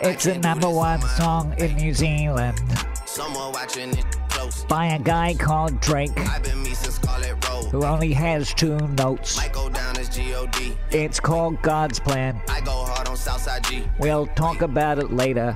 It's a number one song in New Zealand Someone watching it close. by a guy called Drake I've been me since Scarlett Road. who only has two notes. Might go down as G-O-D. It's called God's Plan. I go hard on Southside G. We'll talk about it later.